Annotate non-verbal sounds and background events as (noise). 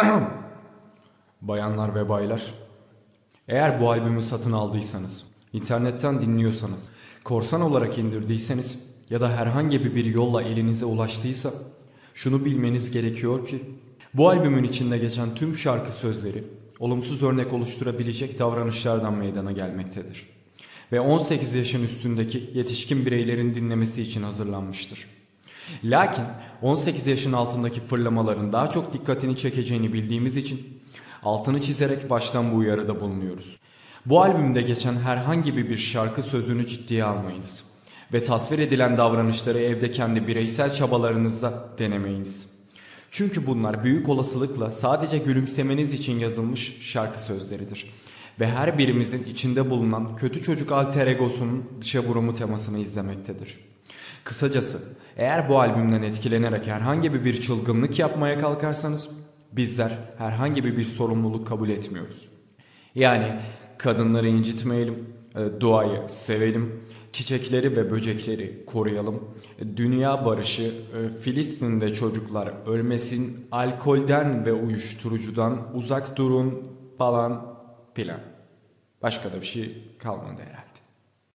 (clears throat) Bayanlar ve baylar, eğer bu albümü satın aldıysanız, internetten dinliyorsanız, korsan olarak indirdiyseniz ya da herhangi bir yolla elinize ulaştıysa şunu bilmeniz gerekiyor ki bu albümün içinde geçen tüm şarkı sözleri olumsuz örnek oluşturabilecek davranışlardan meydana gelmektedir ve 18 yaşın üstündeki yetişkin bireylerin dinlemesi için hazırlanmıştır. Lakin 18 yaşın altındaki fırlamaların daha çok dikkatini çekeceğini bildiğimiz için altını çizerek baştan bu uyarıda bulunuyoruz. Bu albümde geçen herhangi bir şarkı sözünü ciddiye almayınız ve tasvir edilen davranışları evde kendi bireysel çabalarınızda denemeyiniz. Çünkü bunlar büyük olasılıkla sadece gülümsemeniz için yazılmış şarkı sözleridir. Ve her birimizin içinde bulunan kötü çocuk alter egosunun dışa vurumu temasını izlemektedir. Kısacası eğer bu albümden etkilenerek herhangi bir çılgınlık yapmaya kalkarsanız bizler herhangi bir sorumluluk kabul etmiyoruz. Yani kadınları incitmeyelim, e, doğayı sevelim, çiçekleri ve böcekleri koruyalım, dünya barışı, e, Filistin'de çocuklar ölmesin, alkolden ve uyuşturucudan uzak durun falan filan. Başka da bir şey kalmadı herhalde.